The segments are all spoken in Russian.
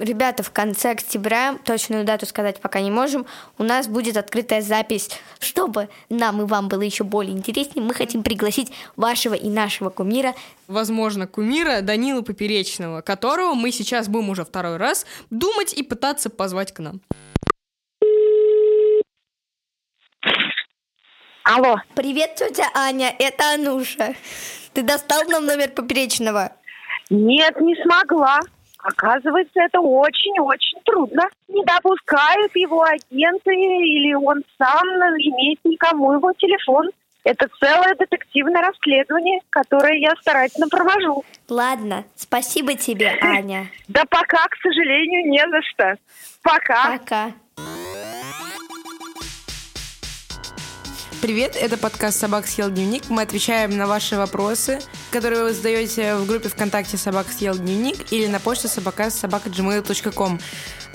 Ребята, в конце октября, точную дату сказать пока не можем, у нас будет открытая запись. Чтобы нам и вам было еще более интереснее, мы хотим пригласить вашего и нашего кумира. Возможно, кумира Данила Поперечного, которого мы сейчас будем уже второй раз думать и пытаться позвать к нам. Алло. Привет, тетя Аня, это Ануша. Ты достал нам номер Поперечного? Нет, не смогла. Оказывается, это очень-очень трудно. Не допускают его агенты или он сам иметь никому его телефон. Это целое детективное расследование, которое я старательно провожу. Ладно, спасибо тебе, Аня. Да пока, к сожалению, не за что. Пока. Пока. Привет, это подкаст «Собак съел дневник». Мы отвечаем на ваши вопросы, которые вы задаете в группе ВКонтакте «Собак съел дневник» или на почту собака собака.gmail.com.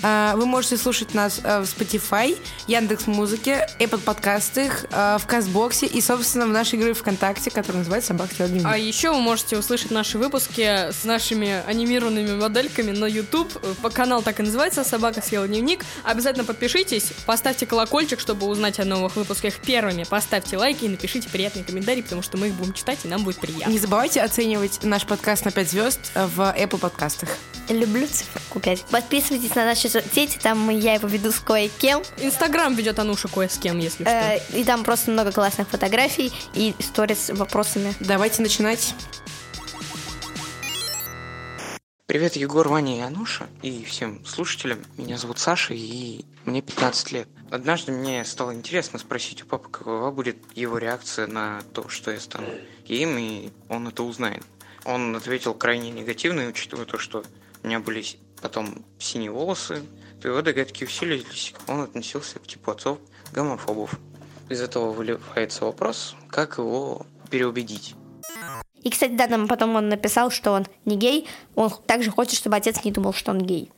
А, вы можете слушать нас э, в Spotify, Яндекс Музыке, Apple подкастах, э, в Казбоксе и, собственно, в нашей группе ВКонтакте, которая называется «Собак съел дневник». А еще вы можете услышать наши выпуски с нашими анимированными модельками на YouTube. Канал так и называется «Собака съела дневник». Обязательно подпишитесь, поставьте колокольчик, чтобы узнать о новых выпусках первыми. Поставьте лайки и напишите приятные комментарии, потому что мы их будем читать, и нам будет приятно. Не забывайте оценивать наш подкаст на 5 звезд в Apple подкастах. Люблю циферку 5. Подписывайтесь на наши соцсети, там я его веду с кое-кем. Инстаграм ведет Ануша кое с кем, если Э, что. и там просто много классных фотографий и историй с вопросами. Давайте начинать. Привет, Егор, Ваня и Ануша, и всем слушателям. Меня зовут Саша, и мне 15 лет. Однажды мне стало интересно спросить у папы, какова будет его реакция на то, что я стану геем, и он это узнает. Он ответил крайне негативно, учитывая то, что у меня были потом синие волосы, то его догадки усилились. Он относился к типу отцов гомофобов. Из этого выливается вопрос, как его переубедить. И, кстати, да, нам потом он написал, что он не гей. Он также хочет, чтобы отец не думал, что он гей.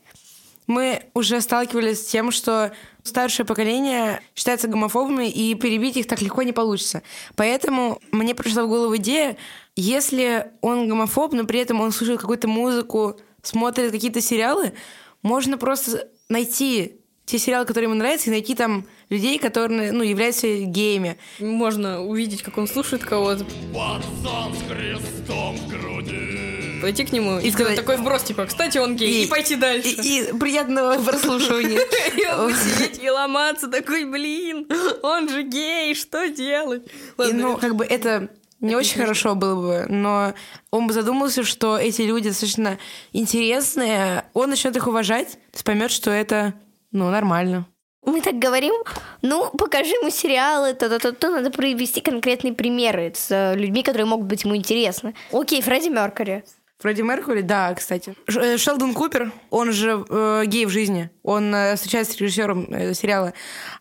Мы уже сталкивались с тем, что старшее поколение считается гомофобами, и перебить их так легко не получится. Поэтому мне пришла в голову идея, если он гомофоб, но при этом он слушает какую-то музыку, смотрит какие-то сериалы, можно просто найти те сериалы, которые ему нравятся, и найти там людей, которые ну, являются геями. Можно увидеть, как он слушает кого-то. Пойти к нему и, И сказать такой вброс, типа, кстати, он гей, и, пойти дальше. И, и приятного прослушивания. И он будет сидеть и ломаться, такой, блин, он же гей, что делать? И, ну, как бы это не очень хорошо было бы, но он бы задумался, что эти люди достаточно интересные, он начнет их уважать, то есть поймет, что это, ну, нормально. Мы так говорим, ну, покажи ему сериалы, то-то-то, надо привести конкретные примеры с э, людьми, которые могут быть ему интересны. Окей, Фредди Меркьюри. Фредди Меркури, да, кстати. Ш- э, Шелдон Купер, он же э, гей в жизни. Он э, встречается с режиссером э, сериала.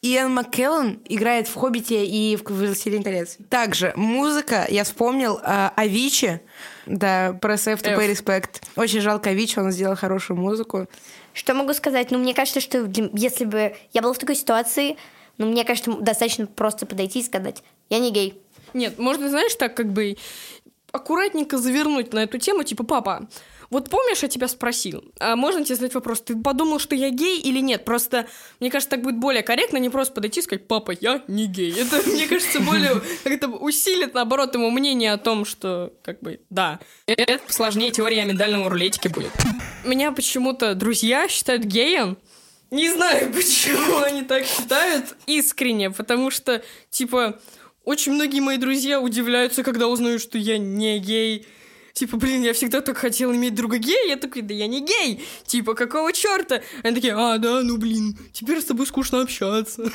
Иэн Маккеллан играет в «Хоббите» и в «Властелин колец». Также музыка, я вспомнил, э, Авичи, да, про Save to Pay Respect. Очень жалко Авичи, он сделал хорошую музыку. Что могу сказать? Ну, мне кажется, что для- если бы я была в такой ситуации, ну, мне кажется, достаточно просто подойти и сказать, я не гей. Нет, можно, знаешь, так как бы аккуратненько завернуть на эту тему, типа, папа, вот помнишь, я тебя спросил, а можно тебе задать вопрос, ты подумал, что я гей или нет? Просто, мне кажется, так будет более корректно, не просто подойти и сказать, папа, я не гей. Это, мне кажется, более как-то усилит, наоборот, ему мнение о том, что, как бы, да, это сложнее теория миндального рулетики будет. Меня почему-то друзья считают геем, не знаю, почему они так считают искренне, потому что, типа, очень многие мои друзья удивляются, когда узнают, что я не гей. Типа, блин, я всегда так хотел иметь друга гея. Я такой, да я не гей. Типа, какого черта? Они такие, а, да, ну блин, теперь с тобой скучно общаться.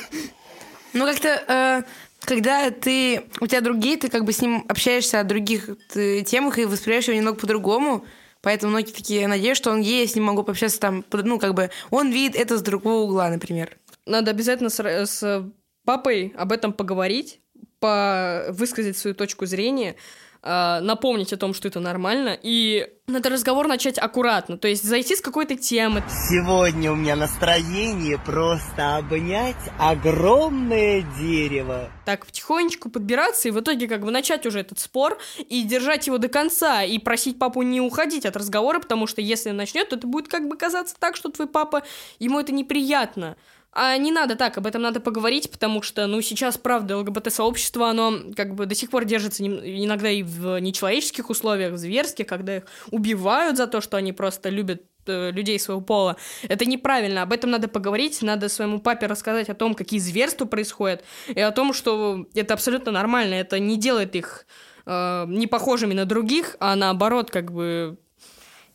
Ну, как-то, э, когда ты, у тебя друг гей, ты как бы с ним общаешься о других э, темах и воспринимаешь его немного по-другому. Поэтому многие такие, надеюсь, что он гей, я с ним могу пообщаться там, ну, как бы, он видит это с другого угла, например. Надо обязательно с, с папой об этом поговорить, по высказать свою точку зрения, э, напомнить о том, что это нормально, и надо разговор начать аккуратно, то есть зайти с какой-то темы. Сегодня у меня настроение просто обнять огромное дерево. Так, потихонечку подбираться и в итоге как бы начать уже этот спор и держать его до конца, и просить папу не уходить от разговора, потому что если он начнет, то это будет как бы казаться так, что твой папа, ему это неприятно. А не надо так, об этом надо поговорить, потому что, ну, сейчас, правда, ЛГБТ-сообщество, оно как бы до сих пор держится иногда и в нечеловеческих условиях, в зверских, когда их убивают за то, что они просто любят э, людей своего пола. Это неправильно, об этом надо поговорить, надо своему папе рассказать о том, какие зверства происходят, и о том, что это абсолютно нормально, это не делает их э, не похожими на других, а наоборот, как бы...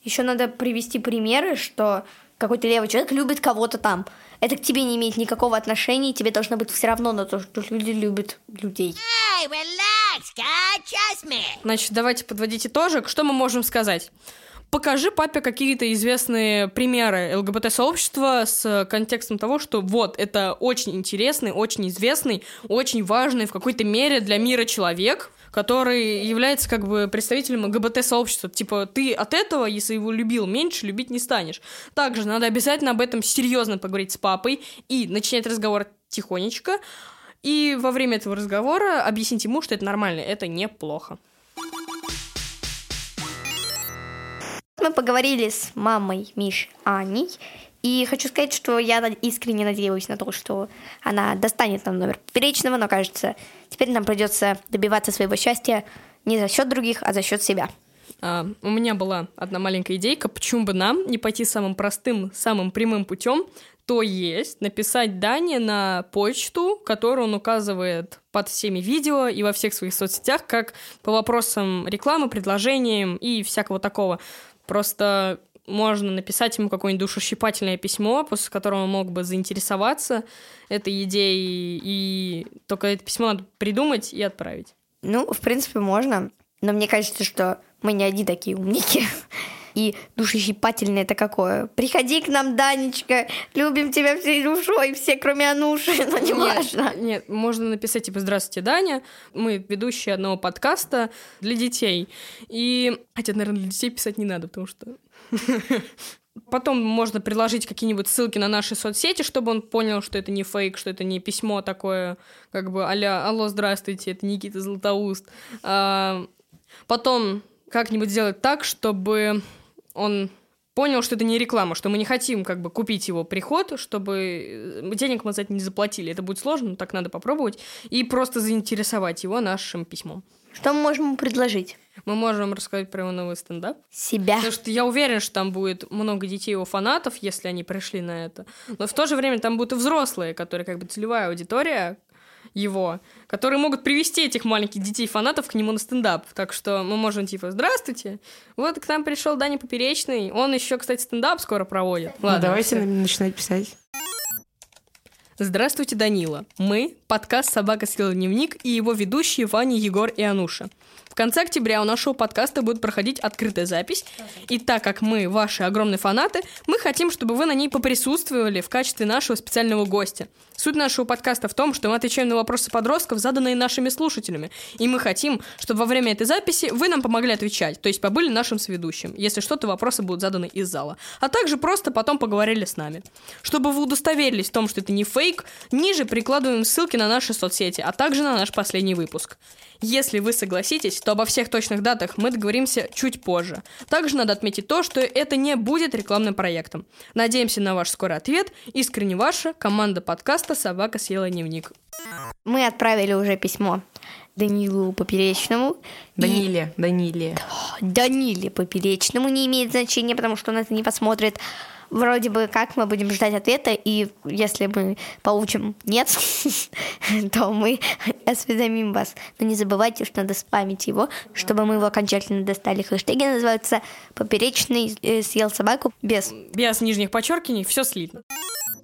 Еще надо привести примеры, что какой-то левый человек любит кого-то там это к тебе не имеет никакого отношения, и тебе должно быть все равно на то, что люди любят людей. Hey, relax. Значит, давайте подводить итожек. Что мы можем сказать? покажи папе какие-то известные примеры ЛГБТ-сообщества с контекстом того, что вот, это очень интересный, очень известный, очень важный в какой-то мере для мира человек, который является как бы представителем ЛГБТ-сообщества. Типа, ты от этого, если его любил меньше, любить не станешь. Также надо обязательно об этом серьезно поговорить с папой и начинать разговор тихонечко. И во время этого разговора объяснить ему, что это нормально, это неплохо. Мы поговорили с мамой Миш Аней, и хочу сказать, что я искренне надеюсь на то, что она достанет нам номер поперечного, но кажется, теперь нам придется добиваться своего счастья не за счет других, а за счет себя. А, у меня была одна маленькая идейка, почему бы нам не пойти самым простым, самым прямым путем, то есть написать Дане на почту, которую он указывает под всеми видео и во всех своих соцсетях, как по вопросам рекламы, предложениям и всякого такого. Просто можно написать ему какое-нибудь душещипательное письмо, после которого он мог бы заинтересоваться этой идеей, и только это письмо надо придумать и отправить. Ну, в принципе, можно, но мне кажется, что мы не одни такие умники. И душещипательное это какое? Приходи к нам, Данечка, любим тебя всей душой, все, кроме Ануши, но не важно. Нет, можно написать, типа, здравствуйте, Даня, мы ведущие одного подкаста для детей. И, хотя, наверное, для детей писать не надо, потому что Потом можно приложить какие-нибудь ссылки на наши соцсети, чтобы он понял, что это не фейк, что это не письмо такое, как бы а «Алло, здравствуйте, это Никита Златоуст». А, потом как-нибудь сделать так, чтобы он понял, что это не реклама, что мы не хотим как бы купить его приход, чтобы э, денег мы за это не заплатили. Это будет сложно, но так надо попробовать. И просто заинтересовать его нашим письмом. Что мы можем предложить? Мы можем рассказать про его новый стендап. Себя. Потому что я уверен, что там будет много детей его фанатов, если они пришли на это. Но в то же время там будут и взрослые, которые как бы целевая аудитория его, которые могут привести этих маленьких детей-фанатов к нему на стендап. Так что мы можем типа, здравствуйте, вот к нам пришел Даня Поперечный, он еще, кстати, стендап скоро проводит. Ну, Ладно, давайте все. начинать писать. Здравствуйте, Данила. Мы — подкаст «Собака съела дневник» и его ведущие Ваня, Егор и Ануша конце октября у нашего подкаста будет проходить открытая запись. И так как мы ваши огромные фанаты, мы хотим, чтобы вы на ней поприсутствовали в качестве нашего специального гостя. Суть нашего подкаста в том, что мы отвечаем на вопросы подростков, заданные нашими слушателями. И мы хотим, чтобы во время этой записи вы нам помогли отвечать, то есть побыли нашим сведущим, если что-то вопросы будут заданы из зала. А также просто потом поговорили с нами. Чтобы вы удостоверились в том, что это не фейк, ниже прикладываем ссылки на наши соцсети, а также на наш последний выпуск. Если вы согласитесь, то обо всех точных датах мы договоримся чуть позже. Также надо отметить то, что это не будет рекламным проектом. Надеемся на ваш скорый ответ. Искренне ваша команда подкаста «Собака съела дневник». Мы отправили уже письмо Данилу Поперечному. Даниле, и... Даниле. Даниле Поперечному не имеет значения, потому что он это не посмотрит вроде бы как мы будем ждать ответа, и если мы получим нет, то мы осведомим вас. Но не забывайте, что надо спамить его, чтобы мы его окончательно достали. Хэштеги называются «Поперечный э, съел собаку» без... Без нижних подчеркиваний, все слитно.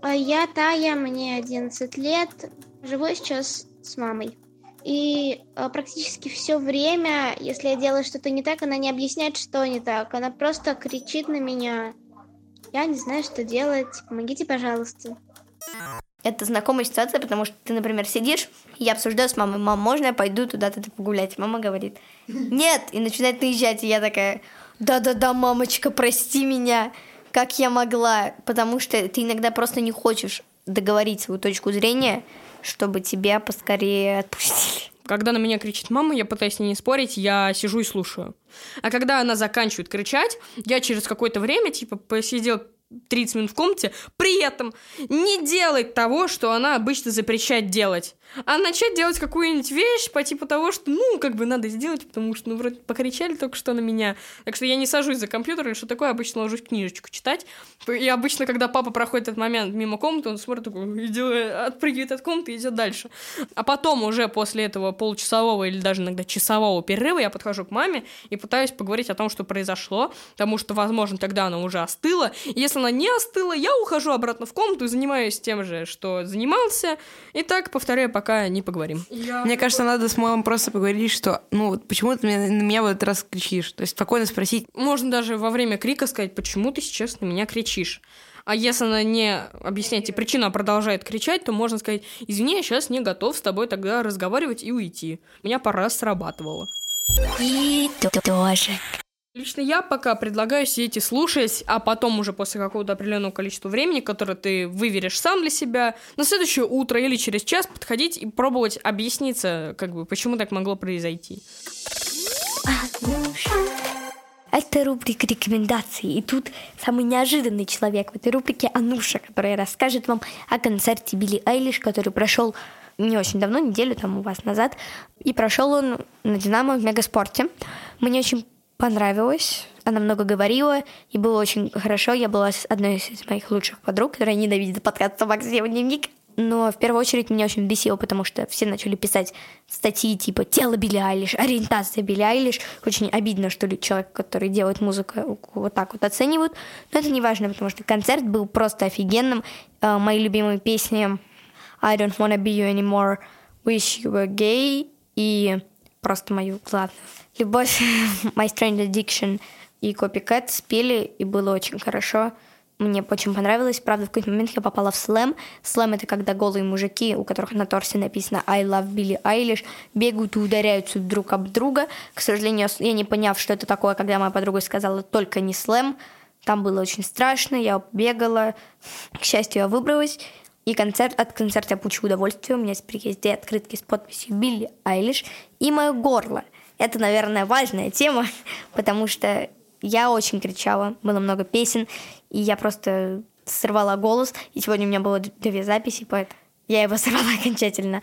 А я Тая, мне 11 лет, живу сейчас с мамой. И э, практически все время, если я делаю что-то не так, она не объясняет, что не так. Она просто кричит на меня я не знаю, что делать. Помогите, пожалуйста. это знакомая ситуация, потому что ты, например, сидишь, я обсуждаю с мамой, мам, можно я пойду туда-то погулять? Мама говорит, нет, и начинает наезжать, и я такая, да-да-да, мамочка, прости меня, как я могла, потому что ты иногда просто не хочешь договорить свою точку зрения, чтобы тебя поскорее отпустили. Когда на меня кричит мама, я пытаюсь с ней не спорить, я сижу и слушаю. А когда она заканчивает кричать, я через какое-то время, типа, посидел 30 минут в комнате, при этом не делать того, что она обычно запрещает делать а начать делать какую-нибудь вещь по типу того, что, ну, как бы надо сделать, потому что, ну, вроде покричали только что на меня. Так что я не сажусь за компьютер или что такое, обычно ложусь книжечку читать. И обычно, когда папа проходит этот момент мимо комнаты, он смотрит такой, идет, отпрыгивает от комнаты и идет дальше. А потом уже после этого получасового или даже иногда часового перерыва я подхожу к маме и пытаюсь поговорить о том, что произошло, потому что, возможно, тогда она уже остыла. И она не остыла, я ухожу обратно в комнату и занимаюсь тем же, что занимался. И так повторяю, пока не поговорим. Я... Мне кажется, надо с мамой просто поговорить, что, ну, вот почему ты на меня в этот раз кричишь? То есть спокойно спросить. Можно даже во время крика сказать, почему ты сейчас на меня кричишь. А если она не объясняет тебе причину, а продолжает кричать, то можно сказать, извини, я сейчас не готов с тобой тогда разговаривать и уйти. Меня пора срабатывало. И тоже. Лично я пока предлагаю сидеть и слушать, а потом уже после какого-то определенного количества времени, которое ты выверишь сам для себя, на следующее утро или через час подходить и пробовать объясниться, как бы, почему так могло произойти. Это рубрика рекомендаций. И тут самый неожиданный человек в этой рубрике Ануша, которая расскажет вам о концерте Билли Айлиш, который прошел не очень давно, неделю там у вас назад. И прошел он на Динамо в Мегаспорте. Мне очень понравилось. Она много говорила, и было очень хорошо. Я была с одной из моих лучших подруг, которая ненавидит подкаст «Собак дневник». Но в первую очередь меня очень бесило, потому что все начали писать статьи типа «Тело Билли Айлиш», «Ориентация Билли Айлиш». Очень обидно, что человек, который делает музыку, вот так вот оценивают. Но это не важно, потому что концерт был просто офигенным. Э, мои любимые песни «I don't wanna be you anymore», «Wish you were gay» и просто мою главную Любовь, My Strange Addiction и Copycat спели, и было очень хорошо. Мне очень понравилось. Правда, в какой-то момент я попала в слэм. Слэм — это когда голые мужики, у которых на торсе написано «I love Billie Eilish», бегают и ударяются друг об друга. К сожалению, я не поняв, что это такое, когда моя подруга сказала «только не слэм», там было очень страшно, я бегала. К счастью, я выбралась. И концерт, от концерта я получу удовольствие. У меня есть везде открытки с подписью «Билли Айлиш» и мое горло — это, наверное, важная тема, потому что я очень кричала, было много песен, и я просто сорвала голос, и сегодня у меня было две записи, поэтому я его сорвала окончательно.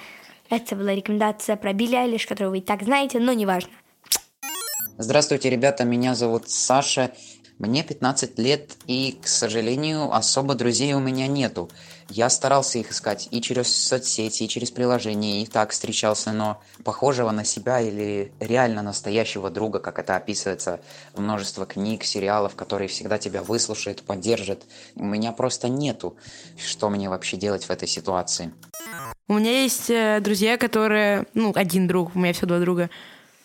Это была рекомендация про Билли Айлиш, которую вы и так знаете, но неважно. Здравствуйте, ребята, меня зовут Саша, мне 15 лет, и, к сожалению, особо друзей у меня нету. Я старался их искать и через соцсети, и через приложения, и так встречался, но похожего на себя или реально настоящего друга, как это описывается в множество книг, сериалов, которые всегда тебя выслушают, поддержат, у меня просто нету. Что мне вообще делать в этой ситуации? У меня есть э, друзья, которые... Ну, один друг, у меня всего два друга.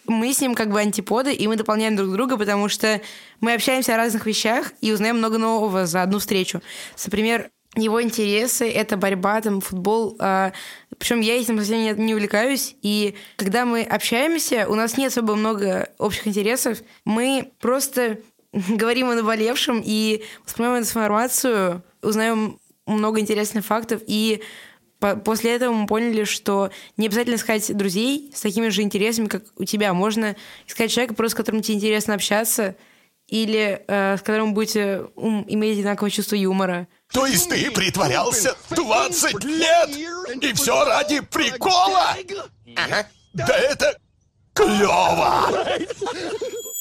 Мы с ним как бы антиподы, и мы дополняем друг друга, потому что мы общаемся о разных вещах и узнаем много нового за одну встречу. Например, его интересы — это борьба, там, футбол. А, причем я этим совсем не, не увлекаюсь. И когда мы общаемся, у нас нет особо много общих интересов. Мы просто говорим о наболевшем и воспринимаем информацию, узнаем много интересных фактов. И после этого мы поняли, что не обязательно искать друзей с такими же интересами, как у тебя. Можно искать человека, просто с которым тебе интересно общаться, или э, с которым будете иметь одинаковое чувство юмора. То есть ты притворялся 20 лет? И все ради прикола? Ага. Да это клево!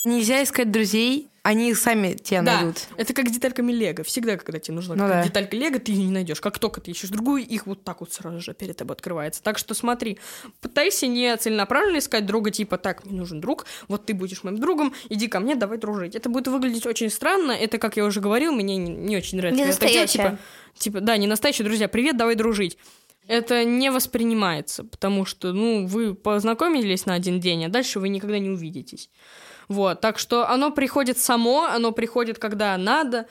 Нельзя искать друзей, они сами тебя да. найдут. Это как детальками Лего. Всегда, когда тебе нужна ну, да. деталька Лего, ты ее не найдешь. Как только ты ищешь другую, их вот так вот сразу же перед тобой открывается. Так что смотри, пытайся не целенаправленно искать друга, типа, так, мне нужен друг, вот ты будешь моим другом, иди ко мне, давай дружить. Это будет выглядеть очень странно. Это, как я уже говорил, мне не, не очень нравится. Не настоящее. Типа, типа, да, не настоящие друзья. Привет, давай дружить это не воспринимается, потому что, ну, вы познакомились на один день, а дальше вы никогда не увидитесь. Вот, так что оно приходит само, оно приходит, когда надо.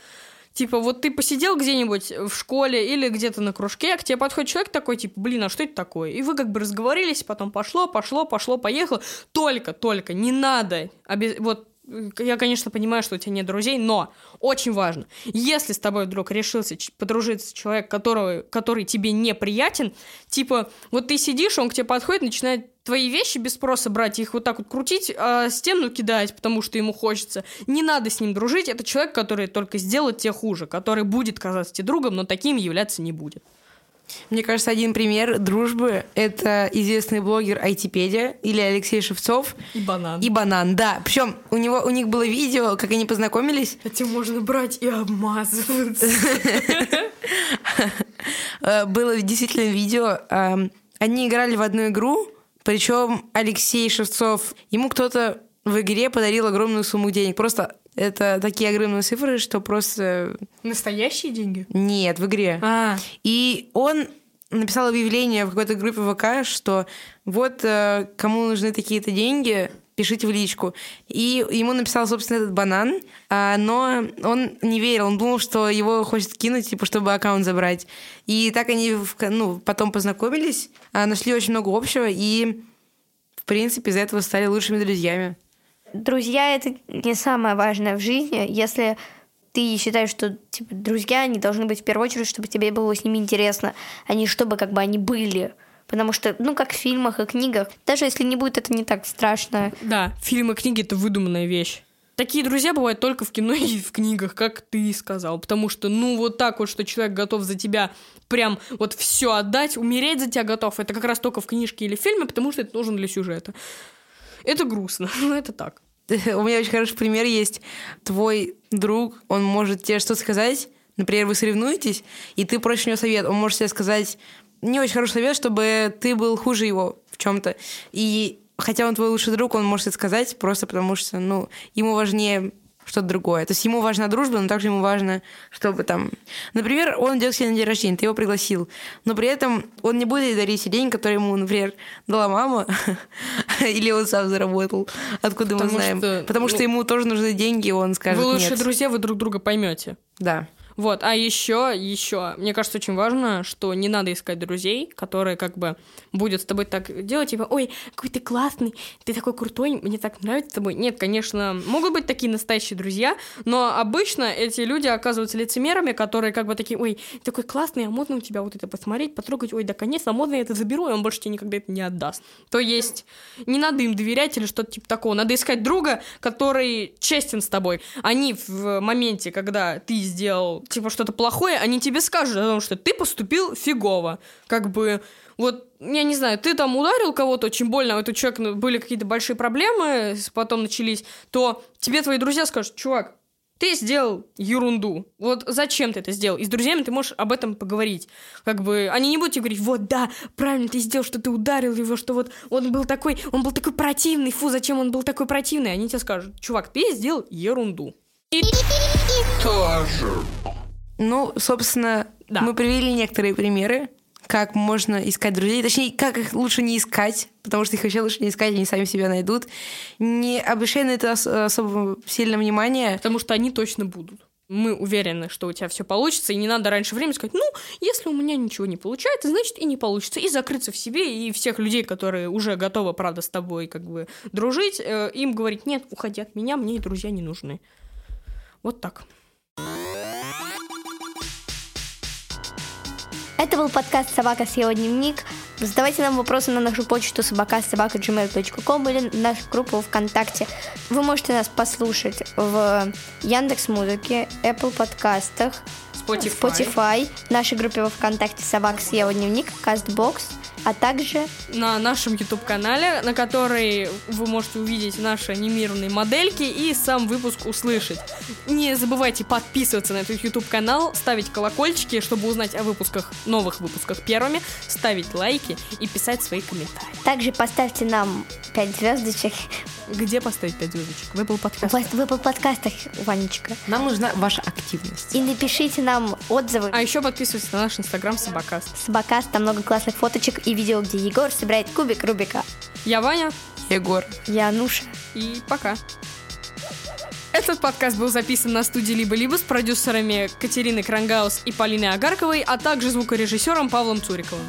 Типа, вот ты посидел где-нибудь в школе или где-то на кружке, к тебе подходит человек такой, типа, блин, а что это такое? И вы как бы разговорились, потом пошло, пошло, пошло, поехало. Только, только, не надо. обе- Вот я, конечно, понимаю, что у тебя нет друзей, но очень важно, если с тобой вдруг решился подружиться человек, которого, который тебе неприятен, типа, вот ты сидишь, он к тебе подходит, начинает твои вещи без спроса брать, их вот так вот крутить, а стену кидать, потому что ему хочется. Не надо с ним дружить, это человек, который только сделает тебе хуже, который будет казаться тебе другом, но таким являться не будет. Мне кажется, один пример дружбы — это известный блогер Айтипедия или Алексей Шевцов И банан. и Банан. Да, причем у него у них было видео, как они познакомились. Этим можно брать и обмазываться. Э, Было действительно видео. Они играли в одну игру, причем Алексей Шевцов, ему кто-то в игре подарил огромную сумму денег. Просто это такие огромные цифры, что просто... Настоящие деньги? Нет, в игре. А, И он написал объявление в какой-то группе ВК, что вот э, кому нужны такие-то деньги, пишите в личку. И ему написал, собственно, этот банан, а, но он не верил, он думал, что его хочет кинуть, типа, чтобы аккаунт забрать. И так они ну, потом познакомились, а, нашли очень много общего, и, в принципе, из-за этого стали лучшими друзьями. Друзья — это не самое важное в жизни. Если ты считаешь, что типа, друзья, они должны быть в первую очередь, чтобы тебе было с ними интересно, а не чтобы как бы они были. Потому что, ну, как в фильмах и книгах, даже если не будет, это не так страшно. да, фильмы и книги — это выдуманная вещь. Такие друзья бывают только в кино и в книгах, как ты сказал. Потому что, ну, вот так вот, что человек готов за тебя прям вот все отдать, умереть за тебя готов, это как раз только в книжке или в фильме, потому что это нужно для сюжета. Это грустно, но это так. У меня очень хороший пример есть. Твой друг, он может тебе что-то сказать, например, вы соревнуетесь, и ты просишь у него совет. Он может тебе сказать не очень хороший совет, чтобы ты был хуже его в чем-то. И хотя он твой лучший друг, он может это сказать просто потому, что ну, ему важнее что-то другое. То есть ему важна дружба, но также ему важно, чтобы там... Например, он идет к тебе на день рождения, ты его пригласил, но при этом он не будет дарить деньги, которые ему, например, дала мама, или он сам заработал, откуда мы знаем. что, Потому что ну, ему тоже нужны деньги, и он скажет вы лучшие нет. друзья, вы друг друга поймете. Да. Вот, а еще, еще, мне кажется, очень важно, что не надо искать друзей, которые как бы будут с тобой так делать, типа, ой, какой ты классный, ты такой крутой, мне так нравится с тобой. Нет, конечно, могут быть такие настоящие друзья, но обычно эти люди оказываются лицемерами, которые как бы такие, ой, такой классный, а можно у тебя вот это посмотреть, потрогать, ой, да, конечно, а можно я это заберу, и он больше тебе никогда это не отдаст. То есть не надо им доверять или что-то типа такого, надо искать друга, который честен с тобой. Они в моменте, когда ты сделал типа что-то плохое, они тебе скажут о том, что ты поступил фигово. Как бы вот, я не знаю, ты там ударил кого-то очень больно, у этого человека были какие-то большие проблемы, потом начались, то тебе твои друзья скажут, чувак, ты сделал ерунду. Вот зачем ты это сделал? И с друзьями ты можешь об этом поговорить. Как бы они не будут тебе говорить, вот да, правильно ты сделал, что ты ударил его, что вот он был такой, он был такой противный, фу, зачем он был такой противный? Они тебе скажут, чувак, ты сделал ерунду. Ну, собственно, Да. мы привели некоторые примеры, как можно искать друзей, точнее, как их лучше не искать, потому что их вообще лучше не искать, они сами себя найдут. Не обращай на это ос- особо сильно внимания. Потому что они точно будут. Мы уверены, что у тебя все получится, и не надо раньше времени сказать, ну, если у меня ничего не получается, значит и не получится. И закрыться в себе, и всех людей, которые уже готовы, правда, с тобой как бы дружить, э, им говорить, нет, уходи от меня, мне и друзья не нужны. Вот так. Это был подкаст «Собака съела дневник». Задавайте нам вопросы на нашу почту собака собака gmail.com или на нашу группу ВКонтакте. Вы можете нас послушать в Яндекс Музыке, Apple подкастах, Spotify. Spotify, нашей группе во ВКонтакте «Собака съела дневник», Castbox, а также На нашем YouTube-канале, на который вы можете увидеть наши анимированные модельки и сам выпуск услышать. Не забывайте подписываться на этот YouTube-канал, ставить колокольчики, чтобы узнать о выпусках, новых выпусках первыми, ставить лайки и писать свои комментарии. также поставьте нам 5 звездочек Где поставить 5 звездочек? В Apple Podcast. в Apple подкастах, Ванечка. Нам нужна ваша активность. И напишите нам отзывы. А еще подписывайтесь на наш инстаграм Собакаст. Собакаст, там много классных фоточек и видео, где Егор собирает кубик Рубика. Я Ваня, Егор. Я Ануша. и пока. Этот подкаст был записан на студии «Либо-либо» с продюсерами Катериной Крангаус и Полиной Агарковой, а также звукорежиссером Павлом Цуриковым.